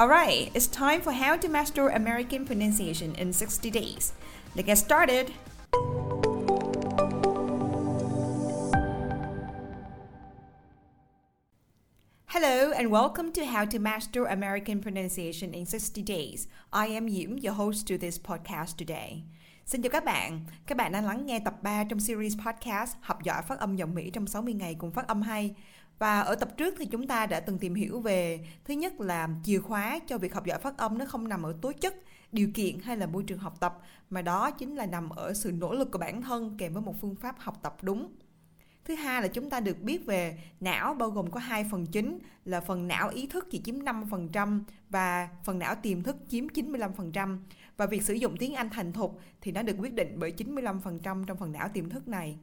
Alright, it's time for how to master American pronunciation in 60 days. Let's get started. Hello and welcome to How to Master American Pronunciation in 60 Days. I am Yim, your host to this podcast today. Xin chào các bạn, các bạn đang lắng nghe tập 3 trong series podcast Học giỏi phát âm giọng Mỹ trong 60 ngày cùng phát âm hay. Và ở tập trước thì chúng ta đã từng tìm hiểu về thứ nhất là chìa khóa cho việc học giỏi phát âm nó không nằm ở tố chất, điều kiện hay là môi trường học tập mà đó chính là nằm ở sự nỗ lực của bản thân kèm với một phương pháp học tập đúng Thứ hai là chúng ta được biết về não bao gồm có hai phần chính là phần não ý thức chỉ chiếm 5% và phần não tiềm thức chiếm 95%. Và việc sử dụng tiếng Anh thành thục thì nó được quyết định bởi 95% trong phần não tiềm thức này.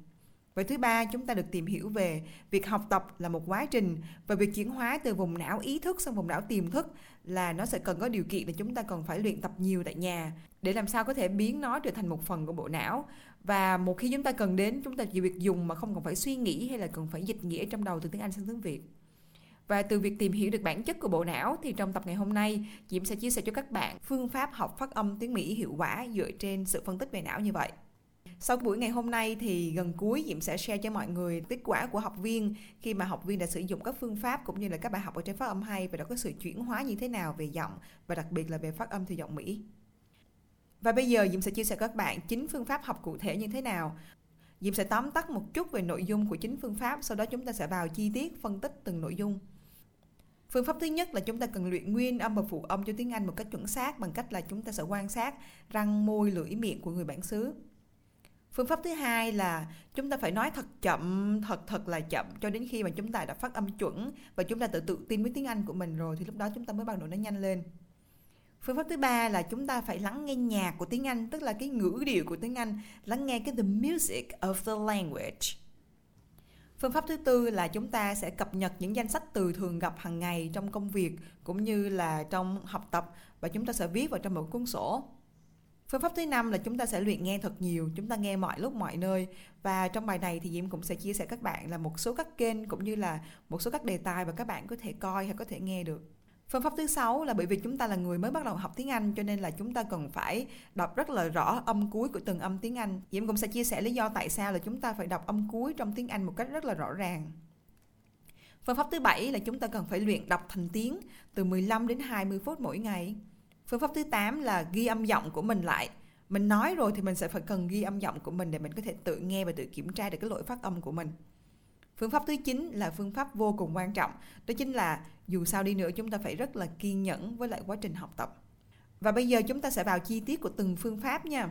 Và thứ ba, chúng ta được tìm hiểu về việc học tập là một quá trình và việc chuyển hóa từ vùng não ý thức sang vùng não tiềm thức là nó sẽ cần có điều kiện để chúng ta cần phải luyện tập nhiều tại nhà để làm sao có thể biến nó trở thành một phần của bộ não và một khi chúng ta cần đến chúng ta chỉ việc dùng mà không cần phải suy nghĩ hay là cần phải dịch nghĩa trong đầu từ tiếng Anh sang tiếng Việt và từ việc tìm hiểu được bản chất của bộ não thì trong tập ngày hôm nay Diễm sẽ chia sẻ cho các bạn phương pháp học phát âm tiếng Mỹ hiệu quả dựa trên sự phân tích về não như vậy. Sau buổi ngày hôm nay thì gần cuối Diệm sẽ share cho mọi người kết quả của học viên khi mà học viên đã sử dụng các phương pháp cũng như là các bài học ở trên phát âm hay và đã có sự chuyển hóa như thế nào về giọng và đặc biệt là về phát âm từ giọng Mỹ. Và bây giờ Diệm sẽ chia sẻ các bạn chính phương pháp học cụ thể như thế nào. Diệm sẽ tóm tắt một chút về nội dung của chính phương pháp, sau đó chúng ta sẽ vào chi tiết phân tích từng nội dung. Phương pháp thứ nhất là chúng ta cần luyện nguyên âm và phụ âm cho tiếng Anh một cách chuẩn xác bằng cách là chúng ta sẽ quan sát răng, môi, lưỡi, miệng của người bản xứ. Phương pháp thứ hai là chúng ta phải nói thật chậm, thật thật là chậm cho đến khi mà chúng ta đã phát âm chuẩn và chúng ta tự tự tin với tiếng Anh của mình rồi thì lúc đó chúng ta mới bắt đầu nói nhanh lên. Phương pháp thứ ba là chúng ta phải lắng nghe nhạc của tiếng Anh, tức là cái ngữ điệu của tiếng Anh, lắng nghe cái the music of the language. Phương pháp thứ tư là chúng ta sẽ cập nhật những danh sách từ thường gặp hàng ngày trong công việc cũng như là trong học tập và chúng ta sẽ viết vào trong một cuốn sổ. Phương pháp thứ năm là chúng ta sẽ luyện nghe thật nhiều, chúng ta nghe mọi lúc mọi nơi và trong bài này thì Diễm cũng sẽ chia sẻ các bạn là một số các kênh cũng như là một số các đề tài mà các bạn có thể coi hay có thể nghe được. Phương pháp thứ sáu là bởi vì chúng ta là người mới bắt đầu học tiếng Anh cho nên là chúng ta cần phải đọc rất là rõ âm cuối của từng âm tiếng Anh. Diễm cũng sẽ chia sẻ lý do tại sao là chúng ta phải đọc âm cuối trong tiếng Anh một cách rất là rõ ràng. Phương pháp thứ bảy là chúng ta cần phải luyện đọc thành tiếng từ 15 đến 20 phút mỗi ngày. Phương pháp thứ 8 là ghi âm giọng của mình lại. Mình nói rồi thì mình sẽ phải cần ghi âm giọng của mình để mình có thể tự nghe và tự kiểm tra được cái lỗi phát âm của mình. Phương pháp thứ 9 là phương pháp vô cùng quan trọng, đó chính là dù sao đi nữa chúng ta phải rất là kiên nhẫn với lại quá trình học tập. Và bây giờ chúng ta sẽ vào chi tiết của từng phương pháp nha.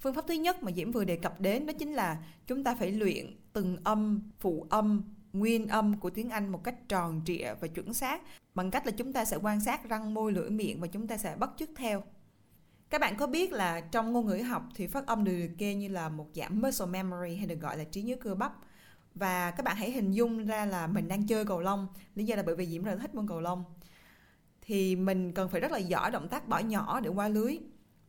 Phương pháp thứ nhất mà Diễm vừa đề cập đến đó chính là chúng ta phải luyện từng âm, phụ âm, nguyên âm của tiếng Anh một cách tròn trịa và chuẩn xác, bằng cách là chúng ta sẽ quan sát răng, môi, lưỡi, miệng và chúng ta sẽ bắt chước theo. Các bạn có biết là trong ngôn ngữ học thì phát âm được kê như là một dạng muscle memory hay được gọi là trí nhớ cơ bắp? Và các bạn hãy hình dung ra là mình đang chơi cầu lông. Lý do là bởi vì diễm rất thích môn cầu lông. Thì mình cần phải rất là giỏi động tác bỏ nhỏ để qua lưới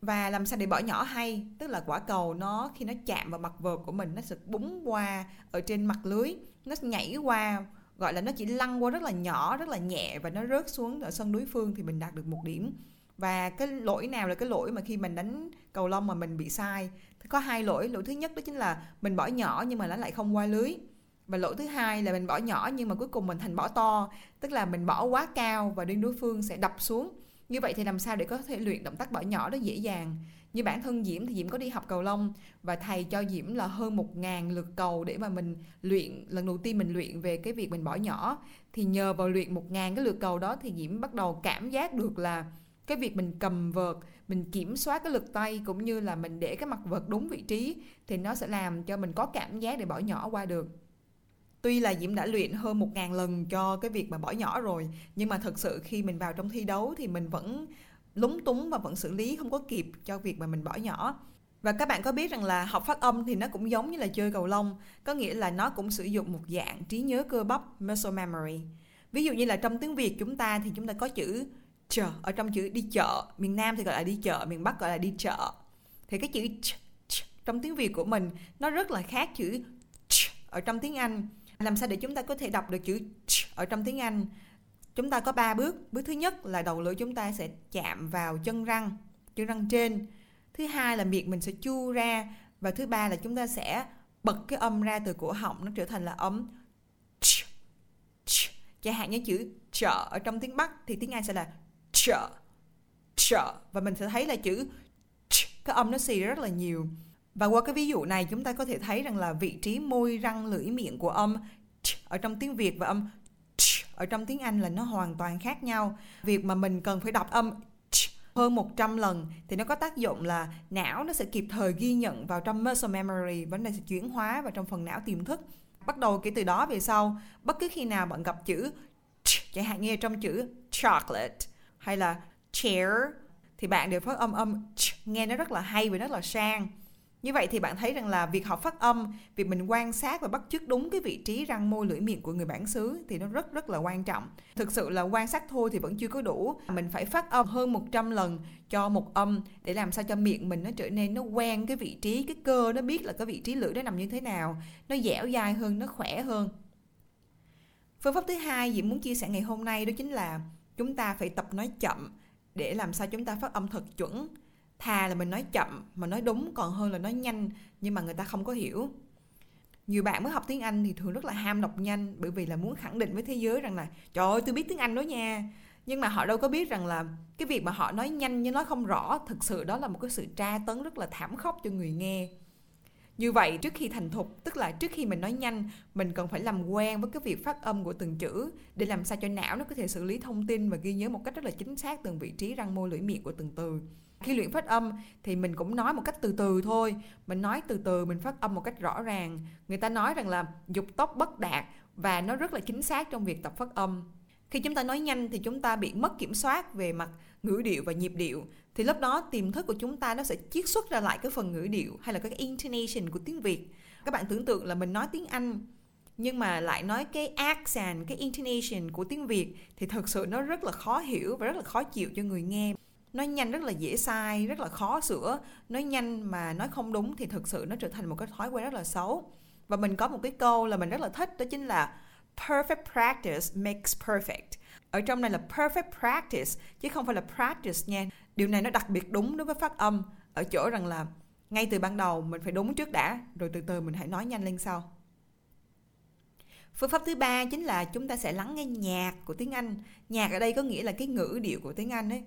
và làm sao để bỏ nhỏ hay? Tức là quả cầu nó, khi nó chạm vào mặt vợt của mình, nó sẽ búng qua ở trên mặt lưới. Nó nhảy qua, gọi là nó chỉ lăn qua rất là nhỏ, rất là nhẹ và nó rớt xuống ở sân đối phương thì mình đạt được một điểm. Và cái lỗi nào là cái lỗi mà khi mình đánh cầu lông mà mình bị sai? Thì có hai lỗi. Lỗi thứ nhất đó chính là mình bỏ nhỏ nhưng mà nó lại không qua lưới. Và lỗi thứ hai là mình bỏ nhỏ nhưng mà cuối cùng mình thành bỏ to. Tức là mình bỏ quá cao và đương đối phương sẽ đập xuống. Như vậy thì làm sao để có thể luyện động tác bỏ nhỏ đó dễ dàng? Như bản thân Diễm thì Diễm có đi học cầu lông và thầy cho Diễm là hơn một ngàn lượt cầu để mà mình luyện, lần đầu tiên mình luyện về cái việc mình bỏ nhỏ thì nhờ vào luyện một ngàn cái lượt cầu đó thì Diễm bắt đầu cảm giác được là cái việc mình cầm vợt, mình kiểm soát cái lực tay cũng như là mình để cái mặt vợt đúng vị trí thì nó sẽ làm cho mình có cảm giác để bỏ nhỏ qua được tuy là Diễm đã luyện hơn một ngàn lần cho cái việc mà bỏ nhỏ rồi nhưng mà thật sự khi mình vào trong thi đấu thì mình vẫn lúng túng và vẫn xử lý không có kịp cho việc mà mình bỏ nhỏ. Và các bạn có biết rằng là học phát âm thì nó cũng giống như là chơi cầu lông có nghĩa là nó cũng sử dụng một dạng trí nhớ cơ bắp muscle memory. Ví dụ như là trong tiếng việt chúng ta thì chúng ta có chữ chợ ở trong chữ đi chợ miền nam thì gọi là đi chợ miền bắc gọi là đi chợ. Thì cái chữ ch, ch, trong tiếng việt của mình nó rất là khác chữ ch, ở trong tiếng anh làm sao để chúng ta có thể đọc được chữ ch ở trong tiếng anh? Chúng ta có 3 bước. Bước thứ nhất là đầu lưỡi chúng ta sẽ chạm vào chân răng chân răng trên. Thứ hai là miệng mình sẽ chu ra. Và thứ ba là chúng ta sẽ bật cái âm ra từ cổ họng nó trở thành là âm ch, ch. chẳng hạn như chữ chợ ở trong tiếng bắc thì tiếng anh sẽ là chợ chợ và mình sẽ thấy là chữ ch, cái âm nó xì rất là nhiều và qua cái ví dụ này chúng ta có thể thấy rằng là vị trí môi răng lưỡi miệng của âm ch, ở trong tiếng Việt và âm ch, ở trong tiếng Anh là nó hoàn toàn khác nhau. Việc mà mình cần phải đọc âm ch, hơn 100 lần thì nó có tác dụng là não nó sẽ kịp thời ghi nhận vào trong muscle memory vấn đề sẽ chuyển hóa vào trong phần não tiềm thức. Bắt đầu kể từ đó về sau, bất cứ khi nào bạn gặp chữ ch, chẳng hạn như trong chữ chocolate hay là chair thì bạn đều phát âm âm ch, nghe nó rất là hay và rất là sang như vậy thì bạn thấy rằng là việc học phát âm, việc mình quan sát và bắt chước đúng cái vị trí răng môi lưỡi miệng của người bản xứ thì nó rất rất là quan trọng. Thực sự là quan sát thôi thì vẫn chưa có đủ. Mình phải phát âm hơn 100 lần cho một âm để làm sao cho miệng mình nó trở nên nó quen cái vị trí, cái cơ nó biết là cái vị trí lưỡi nó nằm như thế nào, nó dẻo dai hơn, nó khỏe hơn. Phương pháp thứ hai Diễm muốn chia sẻ ngày hôm nay đó chính là chúng ta phải tập nói chậm để làm sao chúng ta phát âm thật chuẩn thà là mình nói chậm, mà nói đúng, còn hơn là nói nhanh, nhưng mà người ta không có hiểu. Nhiều bạn mới học tiếng Anh thì thường rất là ham đọc nhanh, bởi vì là muốn khẳng định với thế giới rằng là, trời ơi, tôi biết tiếng Anh đó nha. Nhưng mà họ đâu có biết rằng là cái việc mà họ nói nhanh nhưng nói không rõ, thực sự đó là một cái sự tra tấn rất là thảm khốc cho người nghe. Như vậy, trước khi thành thục, tức là trước khi mình nói nhanh, mình cần phải làm quen với cái việc phát âm của từng chữ để làm sao cho não nó có thể xử lý thông tin và ghi nhớ một cách rất là chính xác từng vị trí răng môi lưỡi miệng của từng từ khi luyện phát âm thì mình cũng nói một cách từ từ thôi. Mình nói từ từ mình phát âm một cách rõ ràng. Người ta nói rằng là dục tốc bất đạt và nó rất là chính xác trong việc tập phát âm. Khi chúng ta nói nhanh thì chúng ta bị mất kiểm soát về mặt ngữ điệu và nhịp điệu. Thì lúc đó tiềm thức của chúng ta nó sẽ chiết xuất ra lại cái phần ngữ điệu hay là cái intonation của tiếng Việt. Các bạn tưởng tượng là mình nói tiếng Anh nhưng mà lại nói cái accent, cái intonation của tiếng Việt thì thật sự nó rất là khó hiểu và rất là khó chịu cho người nghe nói nhanh rất là dễ sai, rất là khó sửa. Nói nhanh mà nói không đúng thì thực sự nó trở thành một cái thói quen rất là xấu. Và mình có một cái câu là mình rất là thích, đó chính là, perfect practice makes perfect. Ở trong này là perfect practice, chứ không phải là practice nha. Điều này nó đặc biệt đúng đối với phát âm, ở chỗ rằng là ngay từ ban đầu mình phải đúng trước đã, rồi từ từ mình hãy nói nhanh lên sau. Phương pháp thứ ba chính là chúng ta sẽ lắng nghe nhạc của tiếng anh. Nhạc ở đây có nghĩa là cái ngữ điệu của tiếng anh ấy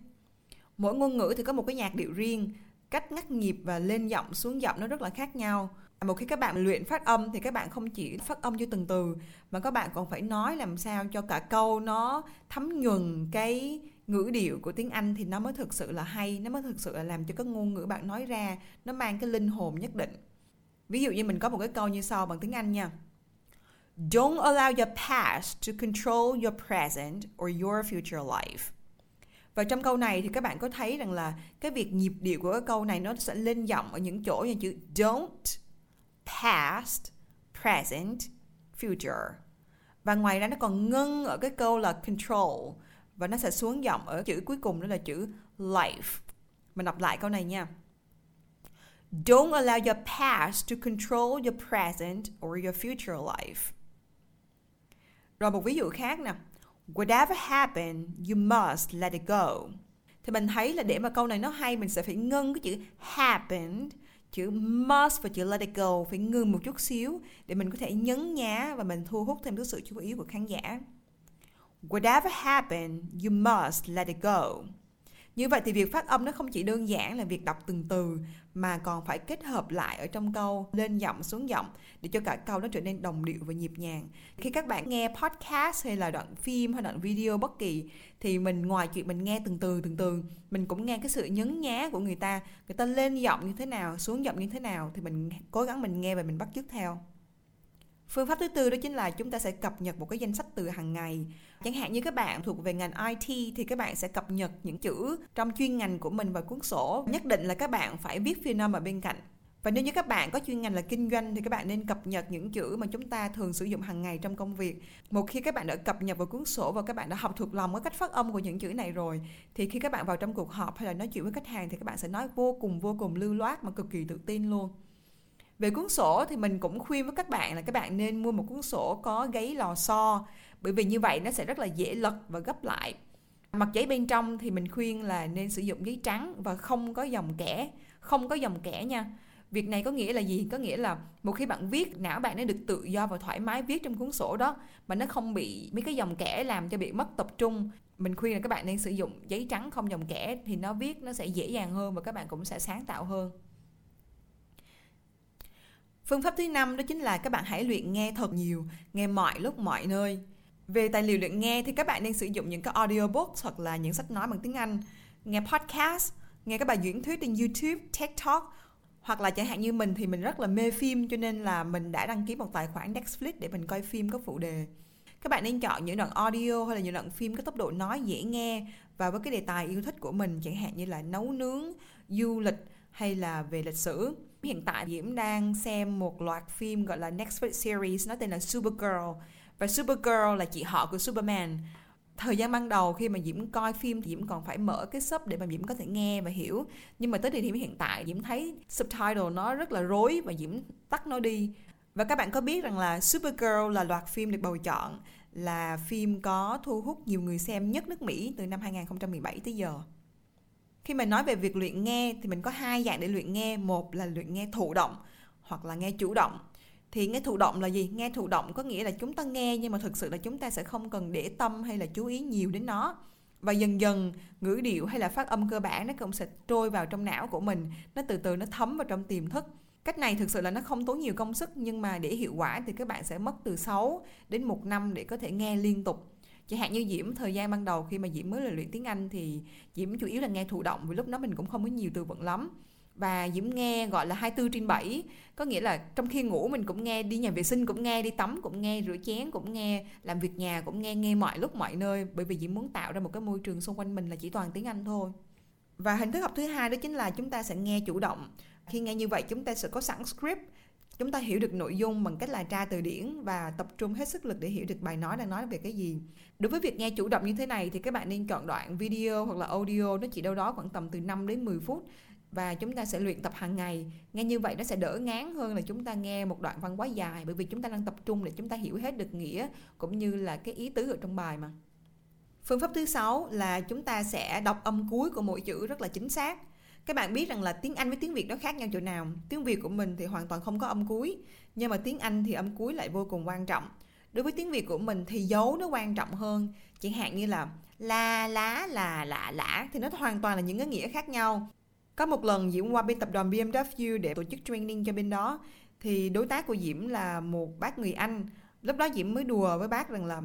mỗi ngôn ngữ thì có một cái nhạc điệu riêng. Cách ngắt nhịp và lên giọng, xuống giọng nó rất là khác nhau. Một khi các bạn luyện phát âm thì các bạn không chỉ phát âm cho từng từ, mà các bạn còn phải nói làm sao cho cả câu nó thấm nhuần cái ngữ điệu của tiếng Anh thì nó mới thực sự là hay, nó mới thực sự là làm cho cái ngôn ngữ bạn nói ra nó mang cái linh hồn nhất định. Ví dụ như mình có một cái câu như sau bằng tiếng Anh nha. Don't allow your past to control your present or your future life và trong câu này thì các bạn có thấy rằng là cái việc nhịp điệu của cái câu này nó sẽ lên giọng ở những chỗ như chữ don't, past, present, future. Và ngoài ra nó còn ngưng ở cái câu là control và nó sẽ xuống giọng ở chữ cuối cùng đó là chữ life. Mình đọc lại câu này nha. Don't allow your past to control your present or your future life. Rồi một ví dụ khác nè. Whatever happened, you must let it go. Thì mình thấy là để mà câu này nó hay mình sẽ phải ngưng cái chữ happened, chữ must và chữ let it go phải ngưng một chút xíu để mình có thể nhấn nhá và mình thu hút thêm cái sự chú ý của khán giả. Whatever happened, you must let it go. Như vậy thì việc phát âm nó không chỉ đơn giản là việc đọc từng từ mà còn phải kết hợp lại ở trong câu lên giọng xuống giọng để cho cả câu nó trở nên đồng điệu và nhịp nhàng. Khi các bạn nghe podcast hay là đoạn phim hay đoạn video bất kỳ thì mình ngoài chuyện mình nghe từng từ từng từ, mình cũng nghe cái sự nhấn nhá của người ta, người ta lên giọng như thế nào, xuống giọng như thế nào thì mình cố gắng mình nghe và mình bắt chước theo. Phương pháp thứ tư đó chính là chúng ta sẽ cập nhật một cái danh sách từ hàng ngày. Chẳng hạn như các bạn thuộc về ngành IT thì các bạn sẽ cập nhật những chữ trong chuyên ngành của mình vào cuốn sổ. Nhất định là các bạn phải viết phiên âm ở bên cạnh. Và nếu như các bạn có chuyên ngành là kinh doanh thì các bạn nên cập nhật những chữ mà chúng ta thường sử dụng hàng ngày trong công việc. Một khi các bạn đã cập nhật vào cuốn sổ và các bạn đã học thuộc lòng cái cách phát âm của những chữ này rồi thì khi các bạn vào trong cuộc họp hay là nói chuyện với khách hàng thì các bạn sẽ nói vô cùng vô cùng lưu loát mà cực kỳ tự tin luôn. Về cuốn sổ thì mình cũng khuyên với các bạn là các bạn nên mua một cuốn sổ có gáy lò xo bởi vì như vậy nó sẽ rất là dễ lật và gấp lại. Mặt giấy bên trong thì mình khuyên là nên sử dụng giấy trắng và không có dòng kẻ, không có dòng kẻ nha. Việc này có nghĩa là gì? Có nghĩa là một khi bạn viết, não bạn nó được tự do và thoải mái viết trong cuốn sổ đó mà nó không bị mấy cái dòng kẻ làm cho bị mất tập trung. Mình khuyên là các bạn nên sử dụng giấy trắng không dòng kẻ thì nó viết nó sẽ dễ dàng hơn và các bạn cũng sẽ sáng tạo hơn. Phương pháp thứ năm đó chính là các bạn hãy luyện nghe thật nhiều, nghe mọi lúc mọi nơi. Về tài liệu luyện nghe thì các bạn nên sử dụng những cái audiobook hoặc là những sách nói bằng tiếng Anh, nghe podcast, nghe các bài diễn thuyết trên YouTube, TikTok hoặc là chẳng hạn như mình thì mình rất là mê phim cho nên là mình đã đăng ký một tài khoản Netflix để mình coi phim có phụ đề. Các bạn nên chọn những đoạn audio hay là những đoạn phim có tốc độ nói dễ nghe và với cái đề tài yêu thích của mình chẳng hạn như là nấu nướng, du lịch hay là về lịch sử. Hiện tại Diễm đang xem một loạt phim gọi là Netflix series nó tên là Supergirl và Supergirl là chị họ của Superman. Thời gian ban đầu khi mà Diễm coi phim thì Diễm còn phải mở cái sub để mà Diễm có thể nghe và hiểu. Nhưng mà tới thời điểm hiện tại, Diễm thấy subtitle nó rất là rối và Diễm tắt nó đi. Và các bạn có biết rằng là Supergirl là loạt phim được bầu chọn là phim có thu hút nhiều người xem nhất nước Mỹ từ năm 2017 tới giờ khi mà nói về việc luyện nghe thì mình có hai dạng để luyện nghe một là luyện nghe thụ động hoặc là nghe chủ động thì nghe thụ động là gì? Nghe thụ động có nghĩa là chúng ta nghe, nhưng mà thực sự là chúng ta sẽ không cần để tâm hay là chú ý nhiều đến nó. Và dần dần, ngữ điệu hay là phát âm cơ bản nó cũng sẽ trôi vào trong não của mình. Nó từ từ nó thấm vào trong tiềm thức. Cách này thực sự là nó không tốn nhiều công sức, nhưng mà để hiệu quả thì các bạn sẽ mất từ 6 đến một năm để có thể nghe liên tục. Chẳng hạn như diễm, thời gian ban đầu khi mà diễm mới là luyện tiếng anh thì diễm chủ yếu là nghe thụ động vì lúc đó mình cũng không có nhiều từ vựng lắm và Diễm nghe gọi là 24 trên 7 có nghĩa là trong khi ngủ mình cũng nghe, đi nhà vệ sinh cũng nghe, đi tắm cũng nghe, rửa chén cũng nghe, làm việc nhà cũng nghe nghe mọi lúc mọi nơi. Bởi vì Diễm muốn tạo ra một cái môi trường xung quanh mình là chỉ toàn tiếng Anh thôi. Và hình thức học thứ hai đó chính là chúng ta sẽ nghe chủ động. Khi nghe như vậy, chúng ta sẽ có sẵn script. Chúng ta hiểu được nội dung bằng cách là tra từ điển và tập trung hết sức lực để hiểu được bài nói đang nói về cái gì. Đối với việc nghe chủ động như thế này thì các bạn nên chọn đoạn video hoặc là audio, nó chỉ đâu đó khoảng tầm từ 5 đến 10 phút và chúng ta sẽ luyện tập hàng ngày. Nghe như vậy nó sẽ đỡ ngán hơn là chúng ta nghe một đoạn văn quá dài, bởi vì chúng ta đang tập trung để chúng ta hiểu hết được nghĩa cũng như là cái ý tứ ở trong bài mà. Phương pháp thứ sáu là chúng ta sẽ đọc âm cuối của mỗi chữ rất là chính xác. Các bạn biết rằng là tiếng Anh với tiếng Việt nó khác nhau chỗ nào. Tiếng Việt của mình thì hoàn toàn không có âm cuối, nhưng mà tiếng Anh thì âm cuối lại vô cùng quan trọng. Đối với tiếng Việt của mình thì dấu nó quan trọng hơn. Chẳng hạn như là la, lá, là, lạ, lã thì nó hoàn toàn là những cái nghĩa khác nhau có một lần Diễm qua bên tập đoàn BMW để tổ chức training cho bên đó thì đối tác của Diễm là một bác người Anh lúc đó Diễm mới đùa với bác rằng là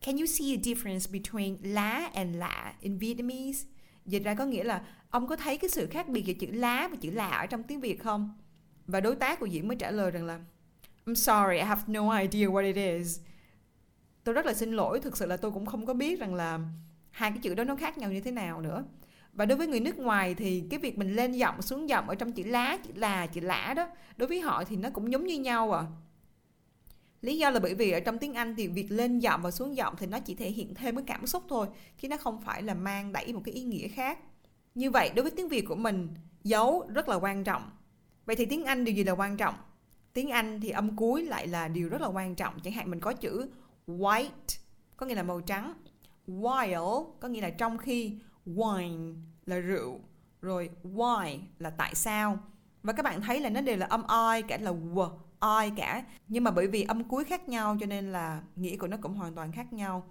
Can you see a difference between lá and lạ in Vietnamese? Dịch ra có nghĩa là ông có thấy cái sự khác biệt giữa chữ lá và chữ lạ ở trong tiếng Việt không? Và đối tác của Diễm mới trả lời rằng là I'm sorry, I have no idea what it is. Tôi rất là xin lỗi, thực sự là tôi cũng không có biết rằng là hai cái chữ đó nó khác nhau như thế nào nữa. Và đối với người nước ngoài thì cái việc mình lên giọng xuống giọng ở trong chữ lá, chữ là, chữ lã đó, đối với họ thì nó cũng giống như nhau à. Lý do là bởi vì ở trong tiếng Anh thì việc lên giọng và xuống giọng thì nó chỉ thể hiện thêm cái cảm xúc thôi, chứ nó không phải là mang đẩy một cái ý nghĩa khác. Như vậy đối với tiếng Việt của mình, dấu rất là quan trọng. Vậy thì tiếng Anh điều gì là quan trọng? Tiếng Anh thì âm cuối lại là điều rất là quan trọng. Chẳng hạn mình có chữ white có nghĩa là màu trắng, while có nghĩa là trong khi, wine là rượu, rồi why là tại sao. Và các bạn thấy là nó đều là âm I cả là w, I cả. Nhưng mà bởi vì âm cuối khác nhau cho nên là nghĩa của nó cũng hoàn toàn khác nhau.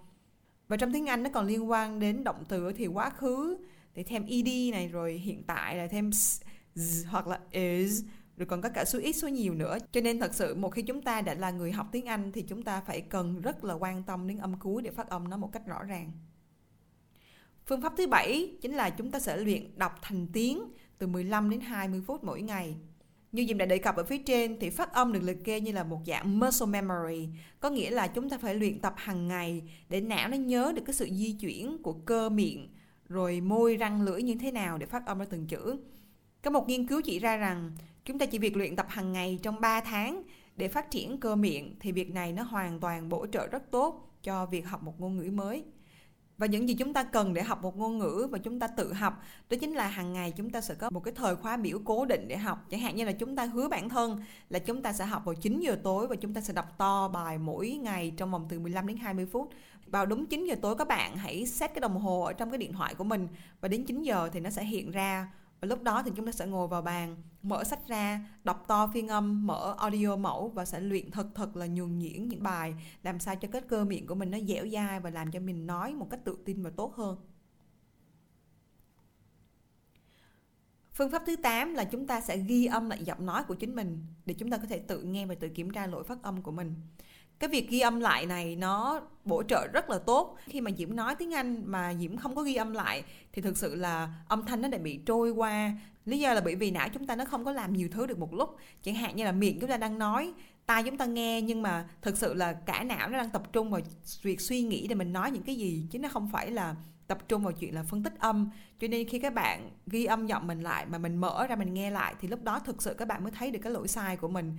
và trong tiếng Anh nó còn liên quan đến động từ thì quá khứ thì thêm ed này rồi hiện tại là thêm z, hoặc là is rồi còn có cả số ít số nhiều nữa cho nên thật sự một khi chúng ta đã là người học tiếng Anh thì chúng ta phải cần rất là quan tâm đến âm cuối để phát âm nó một cách rõ ràng phương pháp thứ bảy chính là chúng ta sẽ luyện đọc thành tiếng từ 15 đến 20 phút mỗi ngày như Diệm đã đề cập ở phía trên thì phát âm được liệt kê như là một dạng muscle memory, có nghĩa là chúng ta phải luyện tập hàng ngày để não nó nhớ được cái sự di chuyển của cơ miệng, rồi môi răng lưỡi như thế nào để phát âm ra từng chữ. Có một nghiên cứu chỉ ra rằng chúng ta chỉ việc luyện tập hàng ngày trong 3 tháng để phát triển cơ miệng thì việc này nó hoàn toàn bổ trợ rất tốt cho việc học một ngôn ngữ mới và những gì chúng ta cần để học một ngôn ngữ và chúng ta tự học, đó chính là hàng ngày chúng ta sẽ có một cái thời khóa biểu cố định để học. Chẳng hạn như là chúng ta hứa bản thân là chúng ta sẽ học vào 9 giờ tối và chúng ta sẽ đọc to bài mỗi ngày trong vòng từ 15 đến 20 phút. Vào đúng 9 giờ tối, các bạn hãy set cái đồng hồ ở trong cái điện thoại của mình và đến 9 giờ thì nó sẽ hiện ra và lúc đó thì chúng ta sẽ ngồi vào bàn, mở sách ra, đọc to phiên âm, mở audio mẫu và sẽ luyện thật thật là nhuần nhuyễn những bài làm sao cho kết cơ miệng của mình nó dẻo dai và làm cho mình nói một cách tự tin và tốt hơn. Phương pháp thứ 8 là chúng ta sẽ ghi âm lại giọng nói của chính mình để chúng ta có thể tự nghe và tự kiểm tra lỗi phát âm của mình cái việc ghi âm lại này nó bổ trợ rất là tốt. Khi mà diễm nói tiếng anh mà diễm không có ghi âm lại thì thực sự là âm thanh nó đã bị trôi qua. Lý do là bởi vì não chúng ta nó không có làm nhiều thứ được một lúc. Chẳng hạn như là miệng chúng ta đang nói, tai chúng ta nghe nhưng mà thực sự là cả não nó đang tập trung vào việc suy nghĩ để mình nói những cái gì chứ nó không phải là tập trung vào chuyện là phân tích âm. Cho nên khi các bạn ghi âm giọng mình lại mà mình mở ra mình nghe lại thì lúc đó thực sự các bạn mới thấy được cái lỗi sai của mình.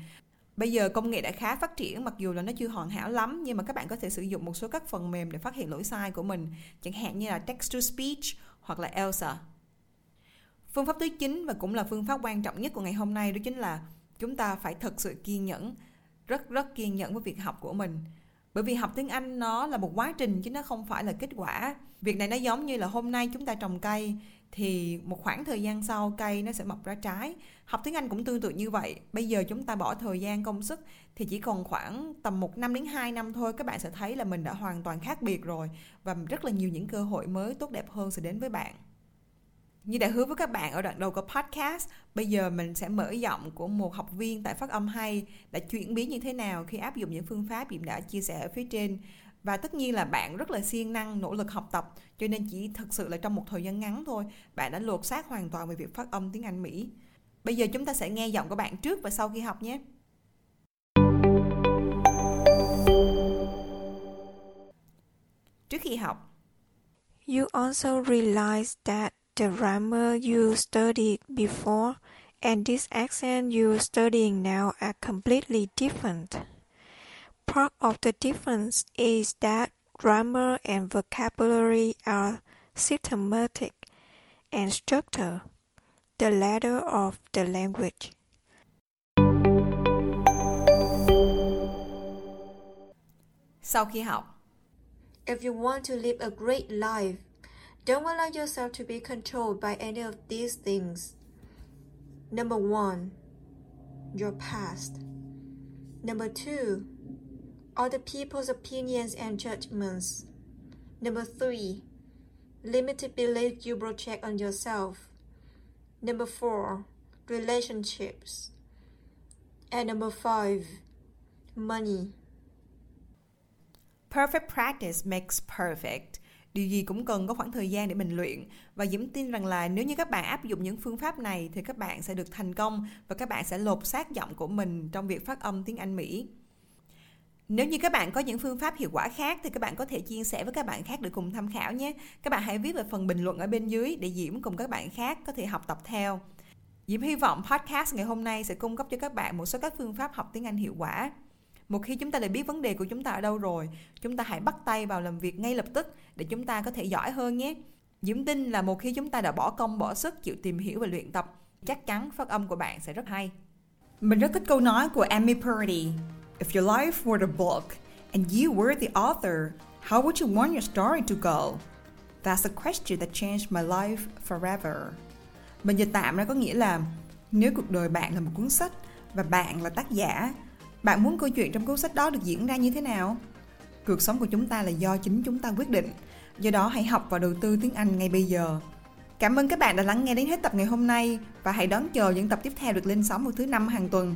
Bây giờ công nghệ đã khá phát triển mặc dù là nó chưa hoàn hảo lắm nhưng mà các bạn có thể sử dụng một số các phần mềm để phát hiện lỗi sai của mình, chẳng hạn như là text to speech hoặc là ELSA. Phương pháp thứ 9 và cũng là phương pháp quan trọng nhất của ngày hôm nay đó chính là chúng ta phải thật sự kiên nhẫn, rất rất kiên nhẫn với việc học của mình. Bởi vì học tiếng Anh nó là một quá trình chứ nó không phải là kết quả. Việc này nó giống như là hôm nay chúng ta trồng cây thì một khoảng thời gian sau cây nó sẽ mọc ra trái. Học tiếng Anh cũng tương tự như vậy. Bây giờ chúng ta bỏ thời gian công sức thì chỉ còn khoảng tầm một năm đến 2 năm thôi. Các bạn sẽ thấy là mình đã hoàn toàn khác biệt rồi và rất là nhiều những cơ hội mới tốt đẹp hơn sẽ đến với bạn. Như đã hứa với các bạn ở đoạn đầu của podcast, bây giờ mình sẽ mở giọng của một học viên tại phát âm hay. Đã chuyển biến như thế nào khi áp dụng những phương pháp Diệm đã chia sẻ ở phía trên? Và tất nhiên là bạn rất là siêng năng, nỗ lực học tập. Cho nên chỉ thực sự là trong một thời gian ngắn thôi, bạn đã lột xác hoàn toàn về việc phát âm tiếng Anh, Mỹ. Bây giờ chúng ta sẽ nghe giọng của bạn trước và sau khi học nhé. Trước khi học. You also realize that the grammar you studied before and this accent you're studying now are completely different. Part of the difference is that grammar and vocabulary are systematic and structured, the ladder of the language. Sau khi học If you want to live a great life, don't allow yourself to be controlled by any of these things. Number one, your past. Number two, other people's opinions and judgments. Number three, limited belief you project on yourself. Number four, relationships. And number five, money. Perfect practice makes perfect. Điều gì cũng cần có khoảng thời gian để mình luyện và Diễm tin rằng là nếu như các bạn áp dụng những phương pháp này thì các bạn sẽ được thành công và các bạn sẽ lột xác giọng của mình trong việc phát âm tiếng Anh Mỹ. Nếu như các bạn có những phương pháp hiệu quả khác thì các bạn có thể chia sẻ với các bạn khác để cùng tham khảo nhé. Các bạn hãy viết vào phần bình luận ở bên dưới để Diễm cùng các bạn khác có thể học tập theo. Diễm hy vọng podcast ngày hôm nay sẽ cung cấp cho các bạn một số các phương pháp học tiếng Anh hiệu quả. Một khi chúng ta đã biết vấn đề của chúng ta ở đâu rồi, chúng ta hãy bắt tay vào làm việc ngay lập tức để chúng ta có thể giỏi hơn nhé. Diễm tin là một khi chúng ta đã bỏ công bỏ sức chịu tìm hiểu và luyện tập, chắc chắn phát âm của bạn sẽ rất hay. Mình rất thích câu nói của Amy Purdy If your life were a book and you were the author, how would you want your story to go? That's a question that changed my life forever. Mình dịch tạm ra có nghĩa là nếu cuộc đời bạn là một cuốn sách và bạn là tác giả, bạn muốn câu chuyện trong cuốn sách đó được diễn ra như thế nào? cuộc sống của chúng ta là do chính chúng ta quyết định. Do đó hãy học và đầu tư tiếng Anh ngay bây giờ. Cảm ơn các bạn đã lắng nghe đến hết tập ngày hôm nay và hãy đón chờ những tập tiếp theo được lên sóng vào thứ năm hàng tuần.